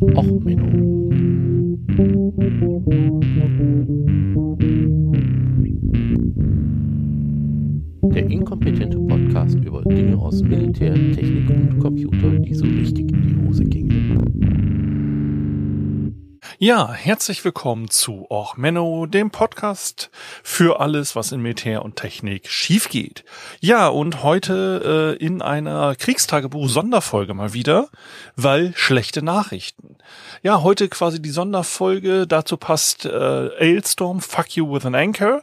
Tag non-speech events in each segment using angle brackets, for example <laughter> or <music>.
Och, Menno. Der inkompetente Podcast über Dinge aus Militär, Technik und Computer, die so richtig in die Hose gingen. Ja, herzlich willkommen zu Och Menno, dem Podcast für alles, was in Militär und Technik schief geht. Ja, und heute äh, in einer Kriegstagebuch-Sonderfolge mal wieder, weil schlechte Nachrichten. Ja, heute quasi die Sonderfolge, dazu passt äh, Ailstorm, Fuck You with an Anchor.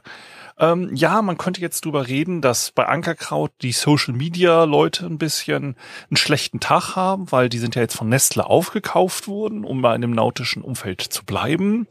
Ähm, ja, man könnte jetzt drüber reden, dass bei Ankerkraut die Social Media Leute ein bisschen einen schlechten Tag haben, weil die sind ja jetzt von Nestle aufgekauft worden, um in dem nautischen Umfeld zu bleiben.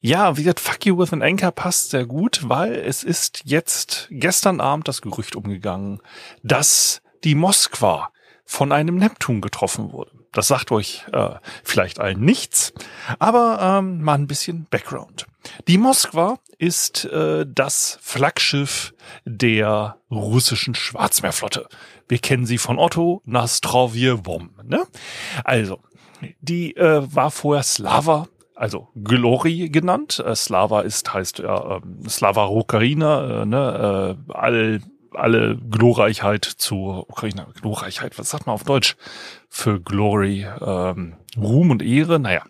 Ja, wie gesagt, Fuck You with an Anchor passt sehr gut, weil es ist jetzt gestern Abend das Gerücht umgegangen, dass die Moskwa von einem Neptun getroffen wurde. Das sagt euch äh, vielleicht allen nichts, aber ähm, mal ein bisschen Background. Die Moskwa ist äh, das Flaggschiff der russischen Schwarzmeerflotte. Wir kennen sie von Otto, Nastrovje, Wom. Ne? Also, die äh, war vorher Slava, also Glory genannt. Äh, Slava ist heißt ja äh, Slava Ukraina, äh, ne, äh, all alle Glorreichheit zur Ukraine. Glorreichheit, was sagt man auf Deutsch für Glory? Ähm, Ruhm und Ehre, naja.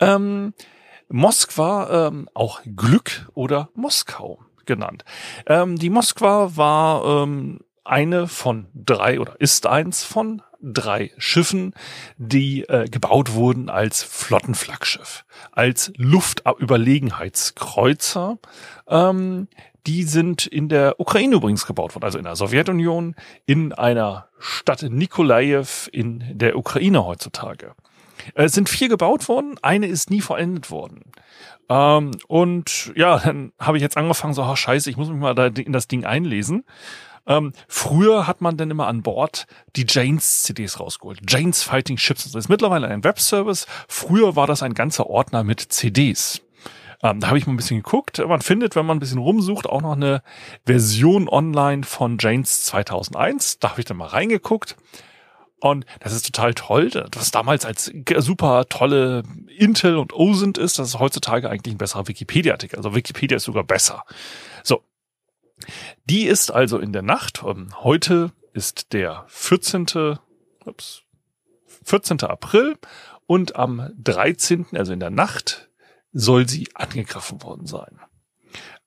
Ähm, Moskwa, ähm, auch Glück oder Moskau genannt. Ähm, die Moskwa war ähm, eine von drei oder ist eins von drei Schiffen, die äh, gebaut wurden als Flottenflaggschiff, als Luftüberlegenheitskreuzer. Ähm, die sind in der Ukraine übrigens gebaut worden, also in der Sowjetunion, in einer Stadt Nikolaev in der Ukraine heutzutage. Es sind vier gebaut worden, eine ist nie vollendet worden. Ähm, und ja, dann habe ich jetzt angefangen, so, ach scheiße, ich muss mich mal da in das Ding einlesen. Ähm, früher hat man dann immer an Bord die Janes-CDs rausgeholt. Janes Fighting Ships. Das ist mittlerweile ein Webservice. Früher war das ein ganzer Ordner mit CDs. Ähm, da habe ich mal ein bisschen geguckt. Man findet, wenn man ein bisschen rumsucht, auch noch eine Version online von Janes 2001. Da habe ich dann mal reingeguckt. Und das ist total toll, was damals als super tolle Intel und OSINT ist, das ist heutzutage eigentlich ein besserer Wikipedia-Artikel. Also Wikipedia ist sogar besser. So. Die ist also in der Nacht. Ähm, heute ist der 14. Ups, 14. April und am 13., also in der Nacht, soll sie angegriffen worden sein.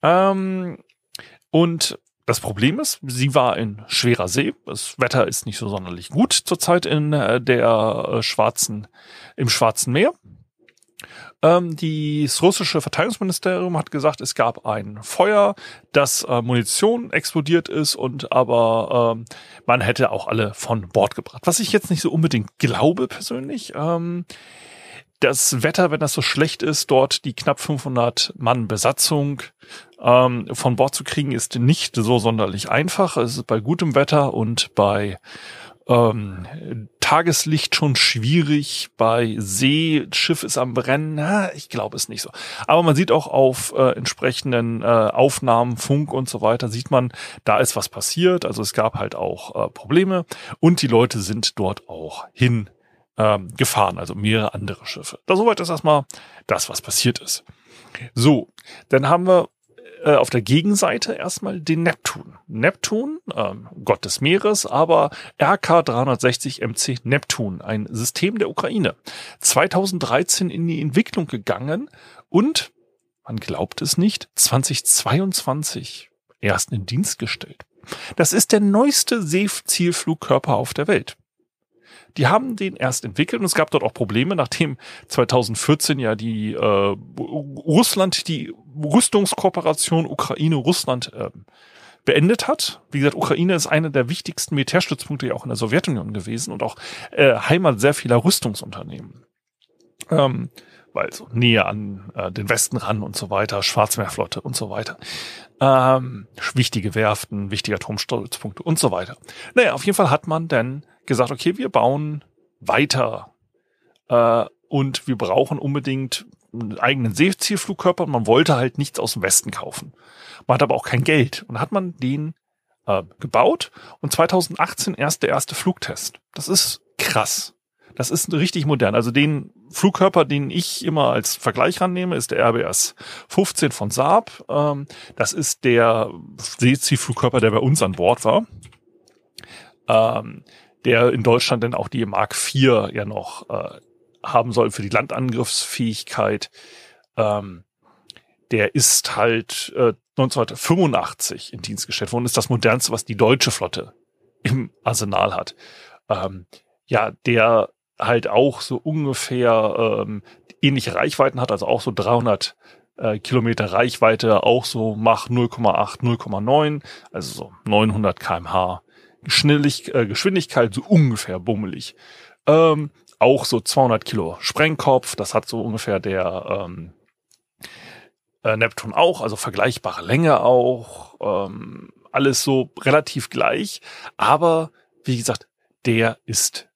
Ähm, und das Problem ist, sie war in schwerer See. Das Wetter ist nicht so sonderlich gut zurzeit in äh, der äh, schwarzen, im Schwarzen Meer. Ähm, das russische Verteidigungsministerium hat gesagt, es gab ein Feuer, dass äh, Munition explodiert ist und aber ähm, man hätte auch alle von Bord gebracht. Was ich jetzt nicht so unbedingt glaube persönlich. Ähm, das Wetter, wenn das so schlecht ist, dort die knapp 500 Mann Besatzung ähm, von Bord zu kriegen, ist nicht so sonderlich einfach. Es ist bei gutem Wetter und bei ähm, Tageslicht schon schwierig, bei See, Schiff ist am Brennen, na, ich glaube es nicht so. Aber man sieht auch auf äh, entsprechenden äh, Aufnahmen, Funk und so weiter, sieht man, da ist was passiert. Also es gab halt auch äh, Probleme und die Leute sind dort auch hin ähm, gefahren, also mehrere andere Schiffe. Da soweit ist erstmal das, was passiert ist. So, dann haben wir äh, auf der Gegenseite erstmal den Neptun. Neptun, ähm, Gott des Meeres, aber RK 360 MC Neptun, ein System der Ukraine. 2013 in die Entwicklung gegangen und, man glaubt es nicht, 2022 erst in Dienst gestellt. Das ist der neueste Seezielflugkörper auf der Welt. Die haben den erst entwickelt und es gab dort auch Probleme, nachdem 2014 ja die äh, Russland die Rüstungskooperation Ukraine-Russland äh, beendet hat. Wie gesagt, Ukraine ist einer der wichtigsten Militärstützpunkte ja auch in der Sowjetunion gewesen und auch äh, Heimat sehr vieler Rüstungsunternehmen. Ähm, weil so näher an äh, den Westen ran und so weiter, Schwarzmeerflotte und so weiter. Ähm, wichtige Werften, wichtige Atomstützpunkte und so weiter. Naja, auf jeden Fall hat man dann gesagt, okay, wir bauen weiter äh, und wir brauchen unbedingt einen eigenen Seezielflugkörper. Man wollte halt nichts aus dem Westen kaufen. Man hat aber auch kein Geld und hat man den äh, gebaut und 2018 erst der erste Flugtest. Das ist krass. Das ist richtig modern. Also den Flugkörper, den ich immer als Vergleich rannehme, ist der RBS 15 von Saab. Ähm, das ist der Seezielflugkörper, der bei uns an Bord war. Ähm, der in Deutschland dann auch die Mark IV ja noch äh, haben soll für die Landangriffsfähigkeit. Ähm, der ist halt äh, 1985 in Dienst gestellt worden, ist das modernste, was die deutsche Flotte im Arsenal hat. Ähm, ja, der halt auch so ungefähr ähm, ähnliche Reichweiten hat, also auch so 300 äh, Kilometer Reichweite, auch so Mach 0,8, 0,9, also so 900 kmh Schnellig, äh, Geschwindigkeit, so ungefähr bummelig. Ähm, auch so 200 Kilo Sprengkopf, das hat so ungefähr der ähm, äh, Neptun auch, also vergleichbare Länge auch, ähm, alles so relativ gleich, aber wie gesagt, der ist,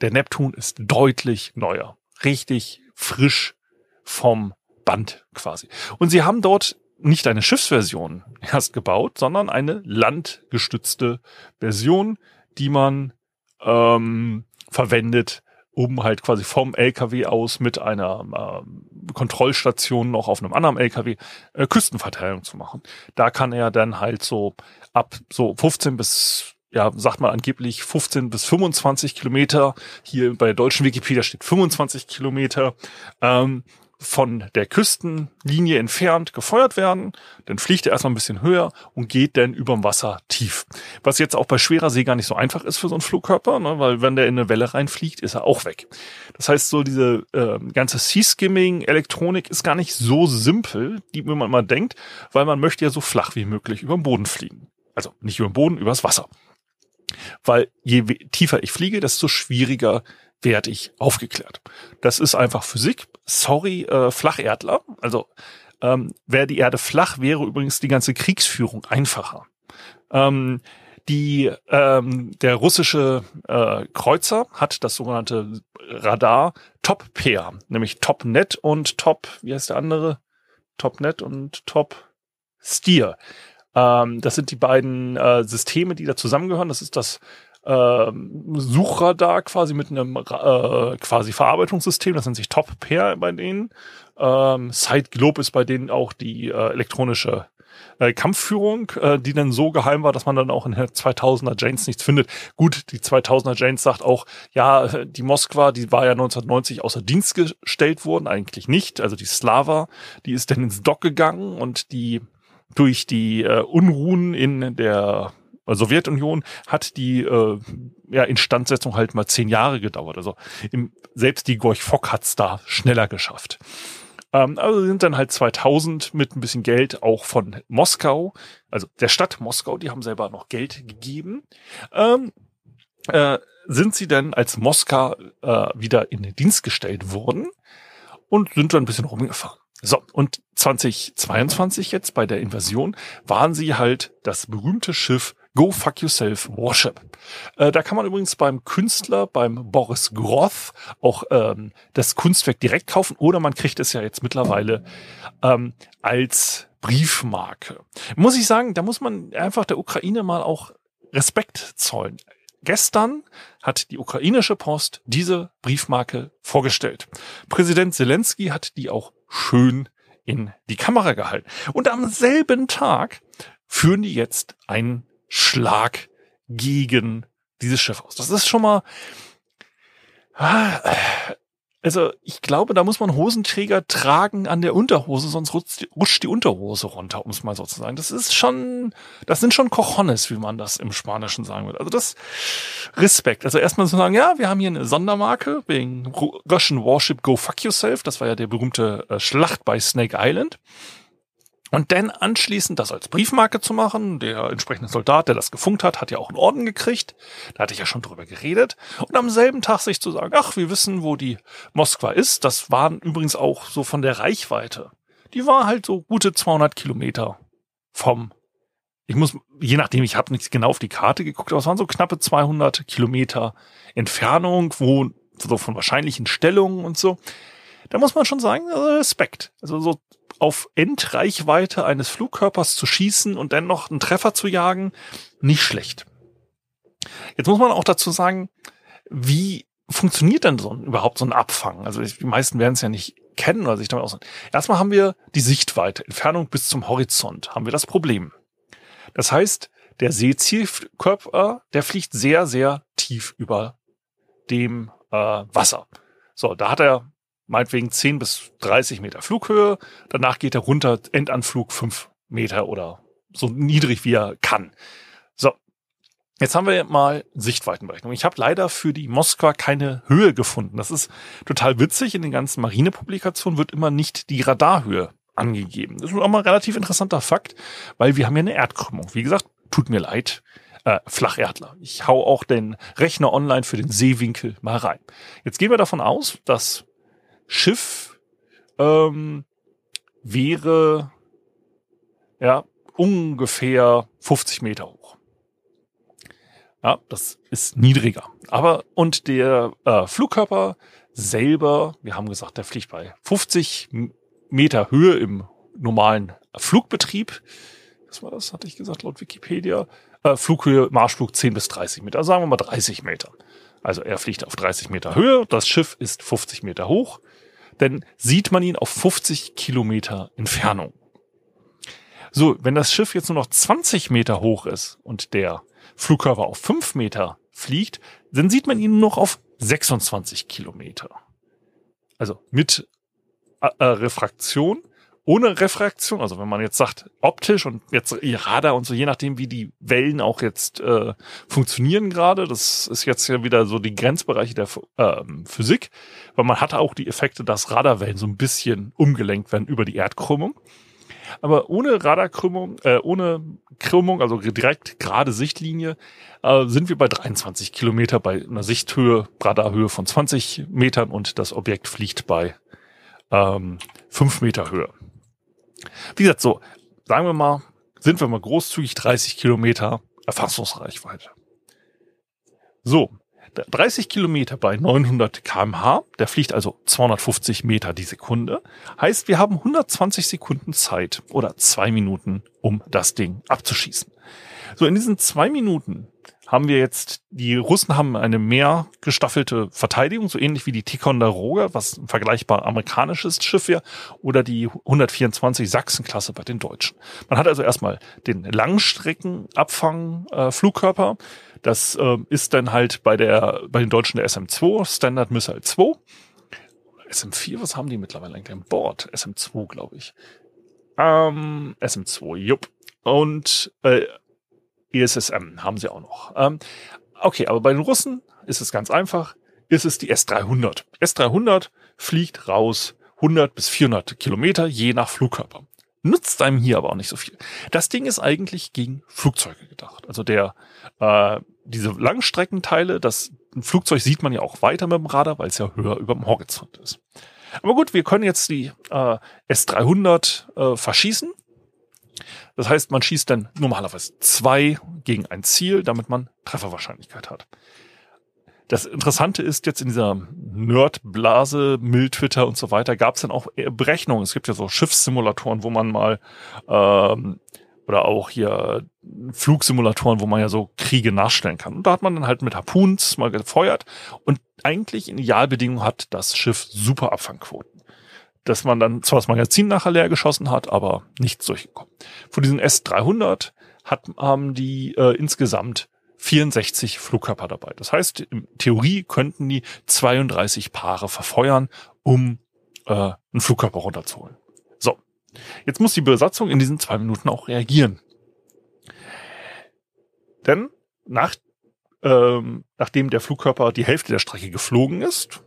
der Neptun ist deutlich neuer, richtig frisch vom Band quasi. Und sie haben dort nicht eine Schiffsversion erst gebaut, sondern eine landgestützte Version, die man ähm, verwendet, um halt quasi vom LKW aus mit einer äh, Kontrollstation noch auf einem anderen LKW äh, Küstenverteilung zu machen. Da kann er dann halt so ab so 15 bis ja, sagt man angeblich 15 bis 25 Kilometer. Hier bei der deutschen Wikipedia steht 25 Kilometer. Ähm, von der Küstenlinie entfernt gefeuert werden. Dann fliegt er erstmal ein bisschen höher und geht dann überm Wasser tief. Was jetzt auch bei schwerer See gar nicht so einfach ist für so einen Flugkörper, ne? weil wenn der in eine Welle reinfliegt, ist er auch weg. Das heißt, so diese äh, ganze Sea-Skimming-Elektronik ist gar nicht so simpel, die man mal denkt, weil man möchte ja so flach wie möglich über den Boden fliegen. Also nicht über den Boden, übers Wasser. Weil je tiefer ich fliege, desto schwieriger werde ich aufgeklärt. Das ist einfach Physik. Sorry, äh, Flacherdler. Also ähm, wäre die Erde flach, wäre übrigens die ganze Kriegsführung einfacher. Ähm, die, ähm, der russische äh, Kreuzer hat das sogenannte Radar Top Pair, nämlich Topnet und Top, wie heißt der andere? Topnet und Top Steer. Ähm, das sind die beiden äh, Systeme, die da zusammengehören. Das ist das äh, Suchradar quasi mit einem äh, quasi Verarbeitungssystem, das nennt sich Top Pair bei denen. Ähm, Side Globe ist bei denen auch die äh, elektronische äh, Kampfführung, äh, die dann so geheim war, dass man dann auch in der 2000er Janes nichts findet. Gut, die 2000er Janes sagt auch, ja, die Moskwa, die war ja 1990 außer Dienst gestellt worden, eigentlich nicht. Also die Slava, die ist dann ins Dock gegangen und die durch die äh, Unruhen in der Sowjetunion hat die äh, ja, Instandsetzung halt mal zehn Jahre gedauert. Also im, selbst die Gorch Fock hat's da schneller geschafft. Ähm, also sind dann halt 2000 mit ein bisschen Geld auch von Moskau, also der Stadt Moskau, die haben selber noch Geld gegeben, ähm, äh, sind sie dann als Moskau äh, wieder in den Dienst gestellt worden und sind dann ein bisschen rumgefahren. So, und 2022 jetzt bei der Invasion waren sie halt das berühmte Schiff Go Fuck Yourself Warship. Äh, da kann man übrigens beim Künstler, beim Boris Groth, auch ähm, das Kunstwerk direkt kaufen oder man kriegt es ja jetzt mittlerweile ähm, als Briefmarke. Muss ich sagen, da muss man einfach der Ukraine mal auch Respekt zollen. Gestern hat die ukrainische Post diese Briefmarke vorgestellt. Präsident Zelensky hat die auch schön in die Kamera gehalten. Und am selben Tag führen die jetzt einen Schlag gegen dieses Schiff aus. Das ist schon mal, ah, also ich glaube, da muss man Hosenträger tragen an der Unterhose, sonst rutscht, die Unterhose runter, um es mal so zu sagen. Das ist schon, das sind schon Cojones, wie man das im Spanischen sagen würde. Also das Respekt. Also erstmal zu sagen, ja, wir haben hier eine Sondermarke wegen Russian Warship Go Fuck Yourself. Das war ja der berühmte äh, Schlacht bei Snake Island. Und dann anschließend das als Briefmarke zu machen. Der entsprechende Soldat, der das gefunkt hat, hat ja auch einen Orden gekriegt. Da hatte ich ja schon drüber geredet. Und am selben Tag sich zu sagen, ach, wir wissen, wo die Moskwa ist. Das waren übrigens auch so von der Reichweite. Die war halt so gute 200 Kilometer vom, ich muss, je nachdem, ich habe nicht genau auf die Karte geguckt, aber es waren so knappe 200 Kilometer Entfernung, wo so von wahrscheinlichen Stellungen und so. Da muss man schon sagen, also Respekt. Also so auf Endreichweite eines Flugkörpers zu schießen und dann noch einen Treffer zu jagen, nicht schlecht. Jetzt muss man auch dazu sagen, wie funktioniert denn so überhaupt so ein Abfang? Also die meisten werden es ja nicht kennen oder sich damit auskennen. Erstmal haben wir die Sichtweite, Entfernung bis zum Horizont, haben wir das Problem. Das heißt, der Seezielkörper, der fliegt sehr, sehr tief über dem äh, Wasser. So, da hat er meinetwegen 10 bis 30 Meter Flughöhe. Danach geht er runter, Endanflug 5 Meter oder so niedrig wie er kann. So, jetzt haben wir mal Sichtweitenberechnung. Ich habe leider für die Moskwa keine Höhe gefunden. Das ist total witzig. In den ganzen Marinepublikationen wird immer nicht die Radarhöhe angegeben. Das ist auch mal ein relativ interessanter Fakt, weil wir haben ja eine Erdkrümmung. Wie gesagt, tut mir leid, äh, Flacherdler. Ich hau auch den Rechner online für den Seewinkel mal rein. Jetzt gehen wir davon aus, das Schiff ähm, wäre ja ungefähr 50 Meter hoch. Ja, das ist niedriger. Aber und der äh, Flugkörper selber, wir haben gesagt, der fliegt bei 50 Meter Höhe im normalen Flugbetrieb. Was war das? Hatte ich gesagt laut Wikipedia. Äh, Flughöhe, Marschflug 10 bis 30 Meter. Also sagen wir mal 30 Meter. Also er fliegt auf 30 Meter Höhe. Das Schiff ist 50 Meter hoch. Denn sieht man ihn auf 50 Kilometer Entfernung. So, wenn das Schiff jetzt nur noch 20 Meter hoch ist und der Flugkörper auf 5 Meter fliegt, dann sieht man ihn nur noch auf 26 Kilometer. Also mit äh, äh, Refraktion ohne Refraktion, also wenn man jetzt sagt optisch und jetzt Radar und so, je nachdem, wie die Wellen auch jetzt äh, funktionieren gerade, das ist jetzt ja wieder so die Grenzbereiche der äh, Physik, weil man hatte auch die Effekte, dass Radarwellen so ein bisschen umgelenkt werden über die Erdkrümmung. Aber ohne Radarkrümmung, äh, ohne Krümmung, also direkt gerade Sichtlinie, äh, sind wir bei 23 Kilometer bei einer Sichthöhe, Radarhöhe von 20 Metern und das Objekt fliegt bei ähm, 5 Meter Höhe. Wie gesagt, so, sagen wir mal, sind wir mal großzügig 30 Kilometer Erfassungsreichweite. So, 30 Kilometer bei 900 kmh, der fliegt also 250 Meter die Sekunde, heißt, wir haben 120 Sekunden Zeit oder zwei Minuten, um das Ding abzuschießen. So, in diesen zwei Minuten haben wir jetzt, die Russen haben eine mehr gestaffelte Verteidigung, so ähnlich wie die Ticonderoga, was ein vergleichbar amerikanisches Schiff wäre, oder die 124 Sachsen-Klasse bei den Deutschen. Man hat also erstmal den Langstreckenabfang-Flugkörper. Äh, das äh, ist dann halt bei der, bei den Deutschen der SM2, Standard Missile 2. SM4, was haben die mittlerweile eigentlich an Bord? SM2, glaube ich. Ähm, SM2, jupp. Und äh, ESSM haben sie auch noch. Ähm, okay, aber bei den Russen ist es ganz einfach. Ist es die S300. S300 fliegt raus 100 bis 400 Kilometer je nach Flugkörper. Nutzt einem hier aber auch nicht so viel. Das Ding ist eigentlich gegen Flugzeuge gedacht. Also der äh, diese Langstreckenteile, das Flugzeug sieht man ja auch weiter mit dem Radar, weil es ja höher über dem Horizont ist. Aber gut, wir können jetzt die äh, S300 äh, verschießen das heißt, man schießt dann normalerweise zwei gegen ein Ziel, damit man Trefferwahrscheinlichkeit hat. Das Interessante ist jetzt in dieser Nerdblase, Mill-Twitter und so weiter, gab es dann auch Berechnungen. Es gibt ja so Schiffssimulatoren, wo man mal ähm, oder auch hier Flugsimulatoren, wo man ja so Kriege nachstellen kann. Und da hat man dann halt mit Harpuns mal gefeuert und eigentlich in Idealbedingungen hat das Schiff super Abfangquoten dass man dann zwar das Magazin nachher leer geschossen hat, aber nichts durchgekommen. Von diesen S300 hat, haben die äh, insgesamt 64 Flugkörper dabei. Das heißt, in Theorie könnten die 32 Paare verfeuern, um äh, einen Flugkörper runterzuholen. So, jetzt muss die Besatzung in diesen zwei Minuten auch reagieren. Denn nach, ähm, nachdem der Flugkörper die Hälfte der Strecke geflogen ist,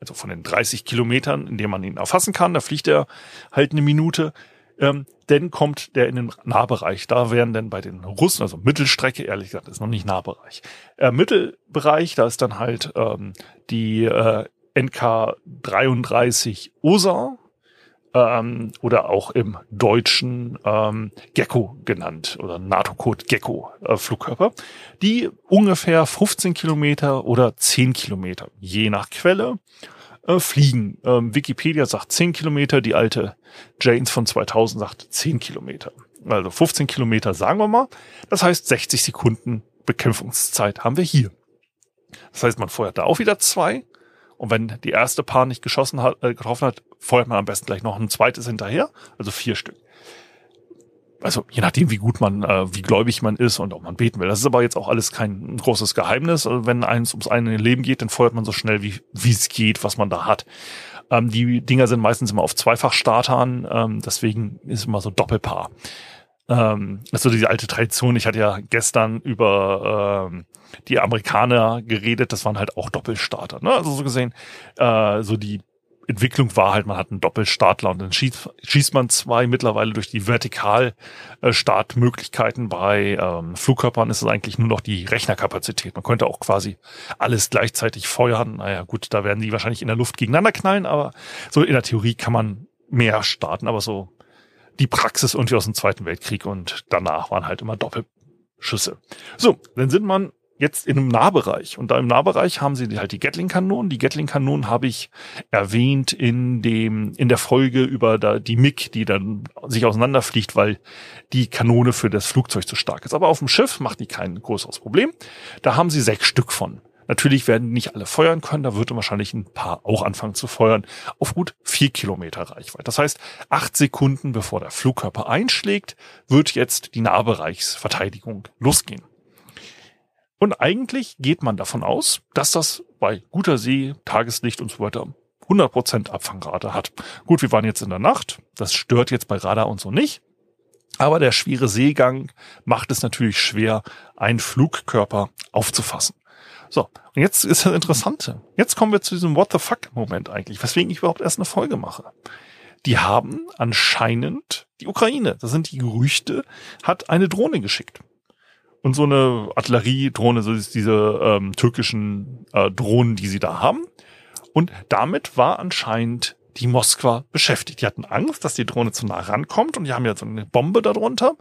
also von den 30 Kilometern, in denen man ihn erfassen kann, da fliegt er halt eine Minute, ähm, dann kommt der in den Nahbereich. Da wären dann bei den Russen, also Mittelstrecke, ehrlich gesagt, ist noch nicht Nahbereich. Äh, Mittelbereich, da ist dann halt ähm, die äh, NK 33 OSA ähm, oder auch im Deutschen ähm, Gecko genannt oder NATO-Code Gecko äh, Flugkörper, die ungefähr 15 Kilometer oder 10 Kilometer, je nach Quelle, äh, fliegen. Ähm, Wikipedia sagt 10 Kilometer, die alte Janes von 2000 sagt 10 Kilometer. Also 15 Kilometer sagen wir mal. Das heißt 60 Sekunden Bekämpfungszeit haben wir hier. Das heißt, man feuert da auch wieder zwei. Und wenn die erste Paar nicht geschossen hat, äh, getroffen hat, feuert man am besten gleich noch ein zweites hinterher. Also vier Stück. Also je nachdem, wie gut man, äh, wie gläubig man ist und ob man beten will. Das ist aber jetzt auch alles kein großes Geheimnis. Also wenn eins ums eine Leben geht, dann feuert man so schnell, wie wie es geht, was man da hat. Ähm, die Dinger sind meistens immer auf Zweifachstartern, ähm, deswegen ist immer so Doppelpaar. Ähm, also diese alte Tradition. Ich hatte ja gestern über ähm, die Amerikaner geredet, das waren halt auch Doppelstarter. Ne? Also so gesehen, äh, so die Entwicklung war halt, man hat einen Doppelstartler und dann schießt, schießt man zwei mittlerweile durch die Vertikalstartmöglichkeiten. Bei ähm, Flugkörpern ist es eigentlich nur noch die Rechnerkapazität. Man könnte auch quasi alles gleichzeitig feuern. Naja, gut, da werden die wahrscheinlich in der Luft gegeneinander knallen, aber so in der Theorie kann man mehr starten, aber so die Praxis irgendwie aus dem Zweiten Weltkrieg und danach waren halt immer Doppelschüsse. So, dann sind man jetzt in einem Nahbereich. Und da im Nahbereich haben sie halt die Gatling-Kanonen. Die Gatling-Kanonen habe ich erwähnt in dem, in der Folge über da, die MiG, die dann sich auseinanderfliegt, weil die Kanone für das Flugzeug zu stark ist. Aber auf dem Schiff macht die kein größeres Problem. Da haben sie sechs Stück von. Natürlich werden nicht alle feuern können, da würde wahrscheinlich ein paar auch anfangen zu feuern, auf gut vier Kilometer Reichweite. Das heißt, acht Sekunden bevor der Flugkörper einschlägt, wird jetzt die Nahbereichsverteidigung losgehen. Und eigentlich geht man davon aus, dass das bei guter See, Tageslicht und so weiter 100% Abfangrate hat. Gut, wir waren jetzt in der Nacht, das stört jetzt bei Radar und so nicht. Aber der schwere Seegang macht es natürlich schwer, einen Flugkörper aufzufassen. So, und jetzt ist das Interessante. Jetzt kommen wir zu diesem What the fuck Moment eigentlich, weswegen ich überhaupt erst eine Folge mache. Die haben anscheinend die Ukraine, das sind die Gerüchte, hat eine Drohne geschickt und so eine Artilleriedrohne, so diese ähm, türkischen äh, Drohnen, die sie da haben. Und damit war anscheinend die Moskwa beschäftigt. Die hatten Angst, dass die Drohne zu nah rankommt und die haben ja so eine Bombe darunter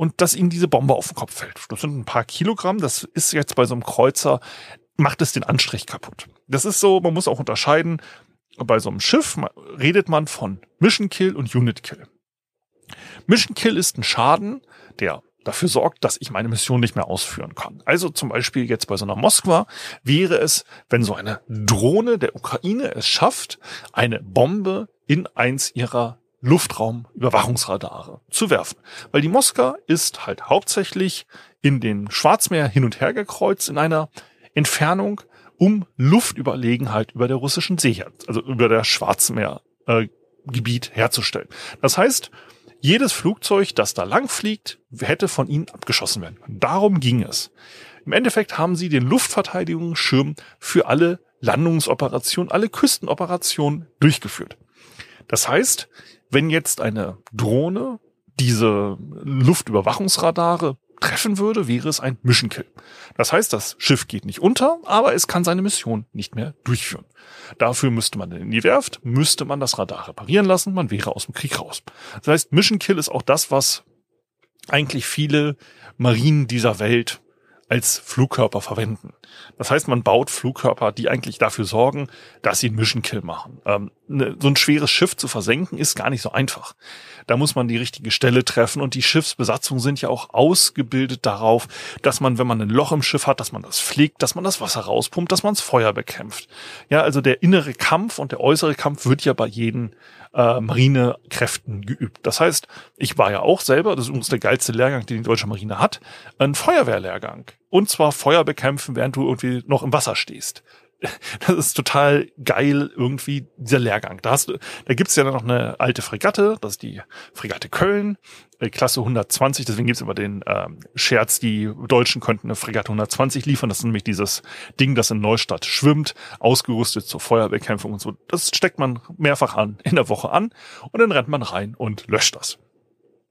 und dass ihnen diese Bombe auf den Kopf fällt. Das sind ein paar Kilogramm. Das ist jetzt bei so einem Kreuzer, macht es den Anstrich kaputt. Das ist so, man muss auch unterscheiden. Bei so einem Schiff redet man von Mission Kill und Unit Kill. Mission Kill ist ein Schaden, der dafür sorgt, dass ich meine Mission nicht mehr ausführen kann. Also zum Beispiel jetzt bei so einer Moskwa wäre es, wenn so eine Drohne der Ukraine es schafft, eine Bombe in eins ihrer Luftraumüberwachungsradare zu werfen. Weil die Moskwa ist halt hauptsächlich in den Schwarzmeer hin und her gekreuzt in einer Entfernung, um Luftüberlegenheit über der russischen See, also über der Schwarzmeergebiet äh, herzustellen. Das heißt, jedes Flugzeug, das da lang fliegt, hätte von ihnen abgeschossen werden. Darum ging es. Im Endeffekt haben sie den Luftverteidigungsschirm für alle Landungsoperationen, alle Küstenoperationen durchgeführt. Das heißt, wenn jetzt eine Drohne diese Luftüberwachungsradare treffen würde, wäre es ein Mission Kill. Das heißt, das Schiff geht nicht unter, aber es kann seine Mission nicht mehr durchführen. Dafür müsste man in die Werft, müsste man das Radar reparieren lassen, man wäre aus dem Krieg raus. Das heißt, Mission Kill ist auch das, was eigentlich viele Marinen dieser Welt als Flugkörper verwenden. Das heißt, man baut Flugkörper, die eigentlich dafür sorgen, dass sie einen Mission Kill machen. Ähm, ne, so ein schweres Schiff zu versenken ist gar nicht so einfach. Da muss man die richtige Stelle treffen und die Schiffsbesatzungen sind ja auch ausgebildet darauf, dass man, wenn man ein Loch im Schiff hat, dass man das pflegt, dass man das Wasser rauspumpt, dass man das Feuer bekämpft. Ja, also der innere Kampf und der äußere Kampf wird ja bei jedem äh, Marinekräften geübt. Das heißt, ich war ja auch selber, das ist übrigens der geilste Lehrgang, den die deutsche Marine hat, ein Feuerwehrlehrgang. Und zwar Feuer bekämpfen, während du irgendwie noch im Wasser stehst. <laughs> Das ist total geil irgendwie, dieser Lehrgang. Da, hast du, da gibt's ja noch eine alte Fregatte, das ist die Fregatte Köln, äh, Klasse 120, deswegen gibt's immer den ähm, Scherz, die Deutschen könnten eine Fregatte 120 liefern. Das ist nämlich dieses Ding, das in Neustadt schwimmt, ausgerüstet zur Feuerbekämpfung und so. Das steckt man mehrfach an in der Woche an und dann rennt man rein und löscht das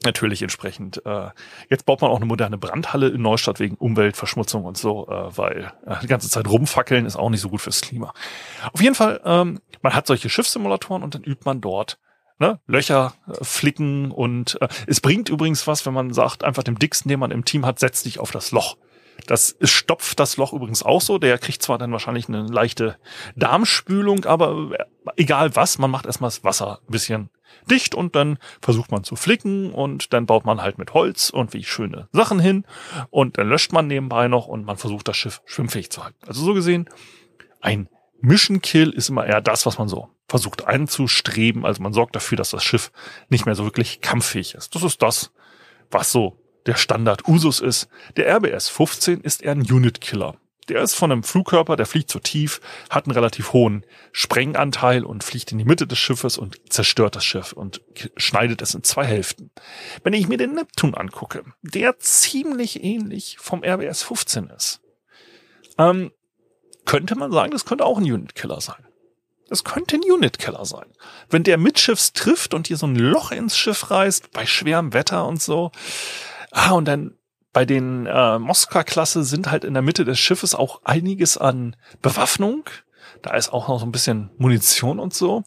natürlich entsprechend. Äh, jetzt baut man auch eine moderne Brandhalle in Neustadt wegen Umweltverschmutzung und so, äh, weil äh, die ganze Zeit rumfackeln ist auch nicht so gut fürs Klima. Auf jeden Fall, ähm, man hat solche Schiffssimulatoren und dann übt man dort ne, Löcher äh, flicken und äh, es bringt übrigens was, wenn man sagt, einfach dem dicksten, den man im Team hat, setz dich auf das Loch. Das stopft das Loch übrigens auch so. Der kriegt zwar dann wahrscheinlich eine leichte Darmspülung, aber egal was, man macht erstmal das Wasser ein bisschen dicht und dann versucht man zu flicken und dann baut man halt mit Holz und wie schöne Sachen hin und dann löscht man nebenbei noch und man versucht das Schiff schwimmfähig zu halten. Also so gesehen, ein Mission Kill ist immer eher das, was man so versucht einzustreben. Also man sorgt dafür, dass das Schiff nicht mehr so wirklich kampffähig ist. Das ist das, was so der Standard Usus ist. Der RBS 15 ist eher ein Unit Killer. Der ist von einem Flugkörper, der fliegt zu tief, hat einen relativ hohen Sprenganteil und fliegt in die Mitte des Schiffes und zerstört das Schiff und schneidet es in zwei Hälften. Wenn ich mir den Neptun angucke, der ziemlich ähnlich vom RBS 15 ist, ähm, könnte man sagen, das könnte auch ein Unit-Killer sein. Das könnte ein Unit-Killer sein. Wenn der mitschiffs trifft und hier so ein Loch ins Schiff reißt, bei schwerem Wetter und so, ah, und dann bei den äh, Moskwa-Klasse sind halt in der Mitte des Schiffes auch einiges an Bewaffnung. Da ist auch noch so ein bisschen Munition und so.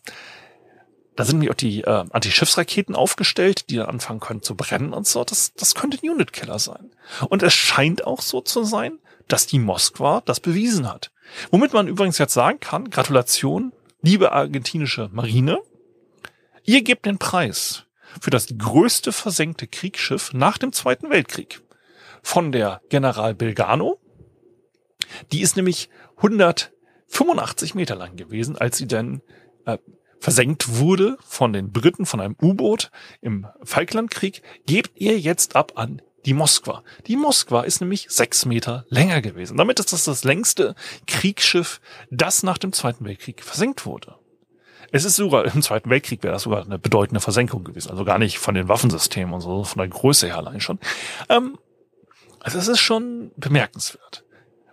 Da sind nämlich auch die äh, Anti-Schiffsraketen aufgestellt, die dann anfangen können zu brennen und so. Das, das könnte ein Unit-Killer sein. Und es scheint auch so zu sein, dass die Moskwa das bewiesen hat. Womit man übrigens jetzt sagen kann, Gratulation, liebe argentinische Marine, ihr gebt den Preis für das größte versenkte Kriegsschiff nach dem Zweiten Weltkrieg von der General Belgano. Die ist nämlich 185 Meter lang gewesen, als sie dann äh, versenkt wurde von den Briten von einem U-Boot im Falklandkrieg. Gebt ihr jetzt ab an die Moskwa. Die Moskwa ist nämlich sechs Meter länger gewesen. Damit ist das das längste Kriegsschiff, das nach dem Zweiten Weltkrieg versenkt wurde. Es ist sogar im Zweiten Weltkrieg wäre das sogar eine bedeutende Versenkung gewesen. Also gar nicht von den Waffensystemen und so, von der Größe her allein schon. Ähm, also es ist schon bemerkenswert.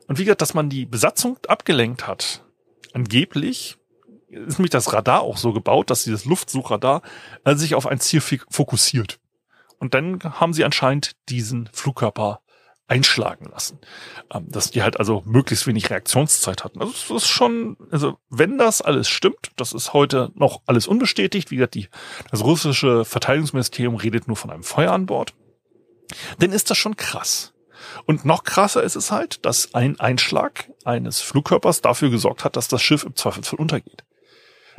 Und wie gesagt, dass man die Besatzung abgelenkt hat, angeblich ist nämlich das Radar auch so gebaut, dass dieses Luftsuchradar äh, sich auf ein Ziel fokussiert. Und dann haben sie anscheinend diesen Flugkörper einschlagen lassen. Ähm, dass die halt also möglichst wenig Reaktionszeit hatten. Also das ist schon, also wenn das alles stimmt, das ist heute noch alles unbestätigt. Wie gesagt, die, das russische Verteidigungsministerium redet nur von einem Feuer an Bord. Dann ist das schon krass. Und noch krasser ist es halt, dass ein Einschlag eines Flugkörpers dafür gesorgt hat, dass das Schiff im Zweifelsfall untergeht.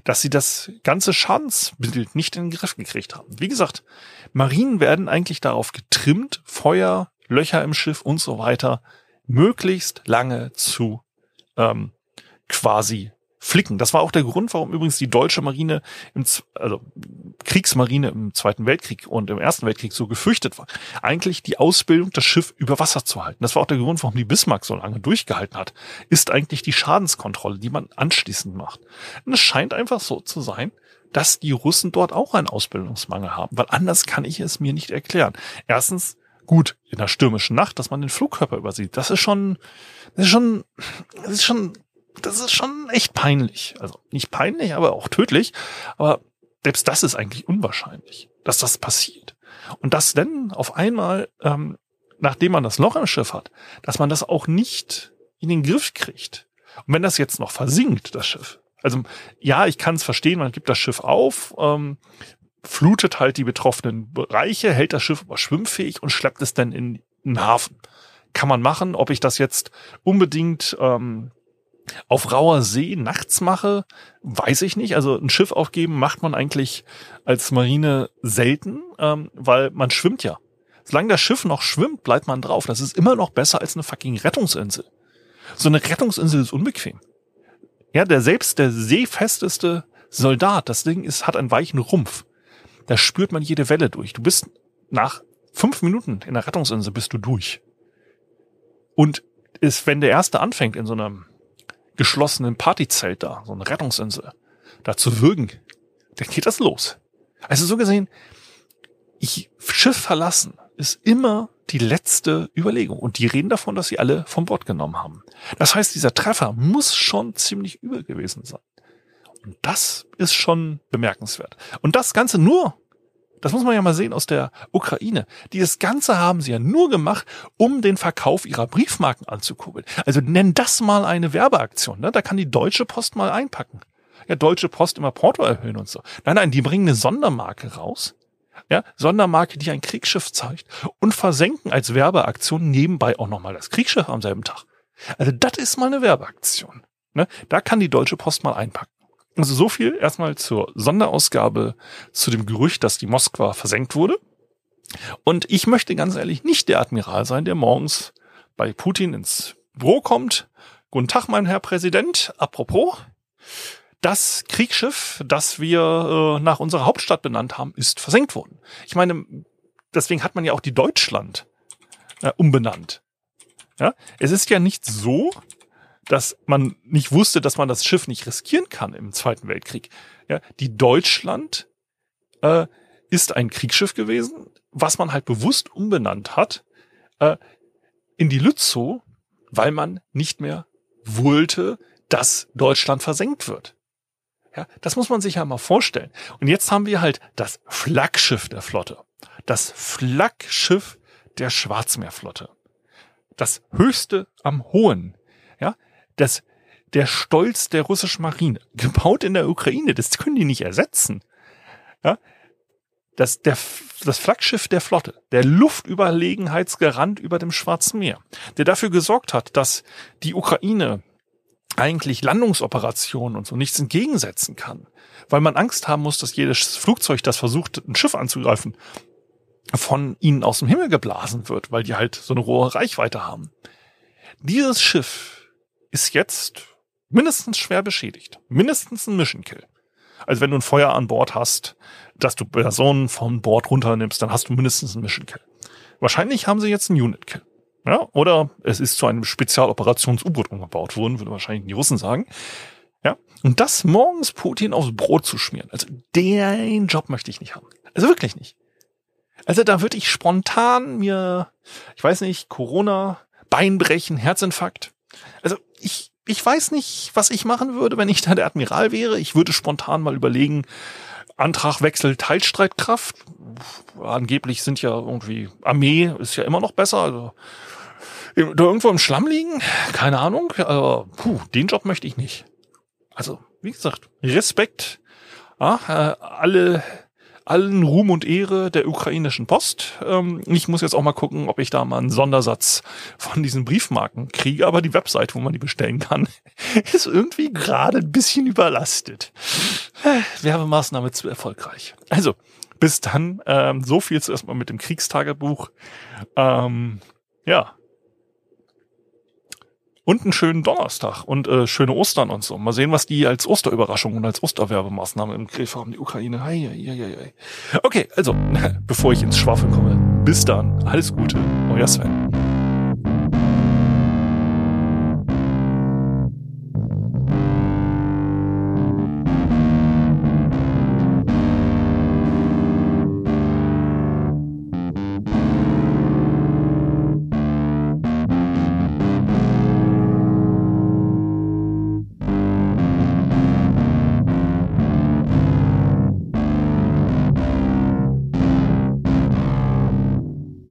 Dass sie das ganze Schadensbild nicht in den Griff gekriegt haben. Wie gesagt, Marinen werden eigentlich darauf getrimmt, Feuer, Löcher im Schiff und so weiter möglichst lange zu ähm, quasi flicken. Das war auch der Grund, warum übrigens die deutsche Marine, im, also Kriegsmarine im Zweiten Weltkrieg und im Ersten Weltkrieg so gefürchtet war. Eigentlich die Ausbildung, das Schiff über Wasser zu halten. Das war auch der Grund, warum die Bismarck so lange durchgehalten hat. Ist eigentlich die Schadenskontrolle, die man anschließend macht. Und es scheint einfach so zu sein, dass die Russen dort auch einen Ausbildungsmangel haben, weil anders kann ich es mir nicht erklären. Erstens, gut, in der stürmischen Nacht, dass man den Flugkörper übersieht. Das ist schon, das ist schon, das ist schon das ist schon echt peinlich. Also nicht peinlich, aber auch tödlich. Aber selbst das ist eigentlich unwahrscheinlich, dass das passiert. Und dass denn auf einmal, ähm, nachdem man das Loch im Schiff hat, dass man das auch nicht in den Griff kriegt. Und wenn das jetzt noch versinkt, das Schiff. Also ja, ich kann es verstehen, man gibt das Schiff auf, ähm, flutet halt die betroffenen Bereiche, hält das Schiff aber schwimmfähig und schleppt es dann in den Hafen. Kann man machen, ob ich das jetzt unbedingt ähm, auf rauer See nachts mache, weiß ich nicht. Also ein Schiff aufgeben macht man eigentlich als Marine selten, ähm, weil man schwimmt ja. Solange das Schiff noch schwimmt, bleibt man drauf. Das ist immer noch besser als eine fucking Rettungsinsel. So eine Rettungsinsel ist unbequem. Ja, der selbst der seefesteste Soldat, das Ding ist, hat einen weichen Rumpf. Da spürt man jede Welle durch. Du bist nach fünf Minuten in der Rettungsinsel bist du durch. Und ist, wenn der erste anfängt in so einem geschlossenen Partyzelt da, so eine Rettungsinsel, da zu würgen, dann geht das los. Also so gesehen, ich Schiff verlassen ist immer die letzte Überlegung. Und die reden davon, dass sie alle vom Bord genommen haben. Das heißt, dieser Treffer muss schon ziemlich übel gewesen sein. Und das ist schon bemerkenswert. Und das Ganze nur das muss man ja mal sehen aus der Ukraine. Dieses Ganze haben sie ja nur gemacht, um den Verkauf ihrer Briefmarken anzukurbeln. Also nenn das mal eine Werbeaktion. Ne? Da kann die Deutsche Post mal einpacken. Ja, Deutsche Post immer Porto erhöhen und so. Nein, nein, die bringen eine Sondermarke raus. Ja, Sondermarke, die ein Kriegsschiff zeigt und versenken als Werbeaktion nebenbei auch nochmal das Kriegsschiff am selben Tag. Also das ist mal eine Werbeaktion. Ne? Da kann die Deutsche Post mal einpacken. Also so viel erstmal zur Sonderausgabe zu dem Gerücht, dass die Moskwa versenkt wurde. Und ich möchte ganz ehrlich nicht der Admiral sein, der morgens bei Putin ins Büro kommt. Guten Tag, mein Herr Präsident. Apropos, das Kriegsschiff, das wir äh, nach unserer Hauptstadt benannt haben, ist versenkt worden. Ich meine, deswegen hat man ja auch die Deutschland äh, umbenannt. Ja, es ist ja nicht so, dass man nicht wusste, dass man das Schiff nicht riskieren kann im Zweiten Weltkrieg. Ja, die Deutschland äh, ist ein Kriegsschiff gewesen, was man halt bewusst umbenannt hat äh, in die Lützow, weil man nicht mehr wollte, dass Deutschland versenkt wird. Ja, das muss man sich ja mal vorstellen. Und jetzt haben wir halt das Flaggschiff der Flotte. Das Flaggschiff der Schwarzmeerflotte. Das höchste am Hohen. Ja, das, der Stolz der russischen Marine. Gebaut in der Ukraine. Das können die nicht ersetzen. Ja, das, der, das Flaggschiff der Flotte, der Luftüberlegenheitsgarant über dem Schwarzen Meer, der dafür gesorgt hat, dass die Ukraine eigentlich Landungsoperationen und so nichts entgegensetzen kann, weil man Angst haben muss, dass jedes Flugzeug, das versucht, ein Schiff anzugreifen, von ihnen aus dem Himmel geblasen wird, weil die halt so eine hohe Reichweite haben. Dieses Schiff ist jetzt mindestens schwer beschädigt. Mindestens ein Mission Kill. Also wenn du ein Feuer an Bord hast, dass du Personen von Bord runternimmst, dann hast du mindestens einen Mission Kill. Wahrscheinlich haben sie jetzt einen Unit Kill. Ja, oder es ist zu einem Spezialoperations-U-Boot umgebaut worden, würde wahrscheinlich die Russen sagen. Ja, und das morgens Putin aufs Brot zu schmieren. Also den Job möchte ich nicht haben. Also wirklich nicht. Also da würde ich spontan mir, ich weiß nicht, Corona, Beinbrechen, Herzinfarkt. Also ich, ich weiß nicht, was ich machen würde, wenn ich da der Admiral wäre. Ich würde spontan mal überlegen, Antrag Wechsel Teilstreitkraft. Angeblich sind ja irgendwie Armee ist ja immer noch besser. Also da irgendwo im Schlamm liegen? Keine Ahnung. Aber puh, den Job möchte ich nicht. Also, wie gesagt, Respekt. Ja, äh, alle, allen Ruhm und Ehre der ukrainischen Post. Ähm, ich muss jetzt auch mal gucken, ob ich da mal einen Sondersatz von diesen Briefmarken kriege. Aber die Webseite, wo man die bestellen kann, <laughs> ist irgendwie gerade ein bisschen überlastet. Äh, Werbemaßnahme zu erfolgreich. Also, bis dann. Ähm, so viel zuerst mal mit dem Kriegstagebuch. Ähm, ja, und einen schönen Donnerstag und äh, schöne Ostern und so. Mal sehen, was die als Osterüberraschung und als Osterwerbemaßnahme im Griff haben, die Ukraine. Hei, hei, hei. Okay, also, <laughs> bevor ich ins Schwafel komme, bis dann. Alles Gute, euer Sven.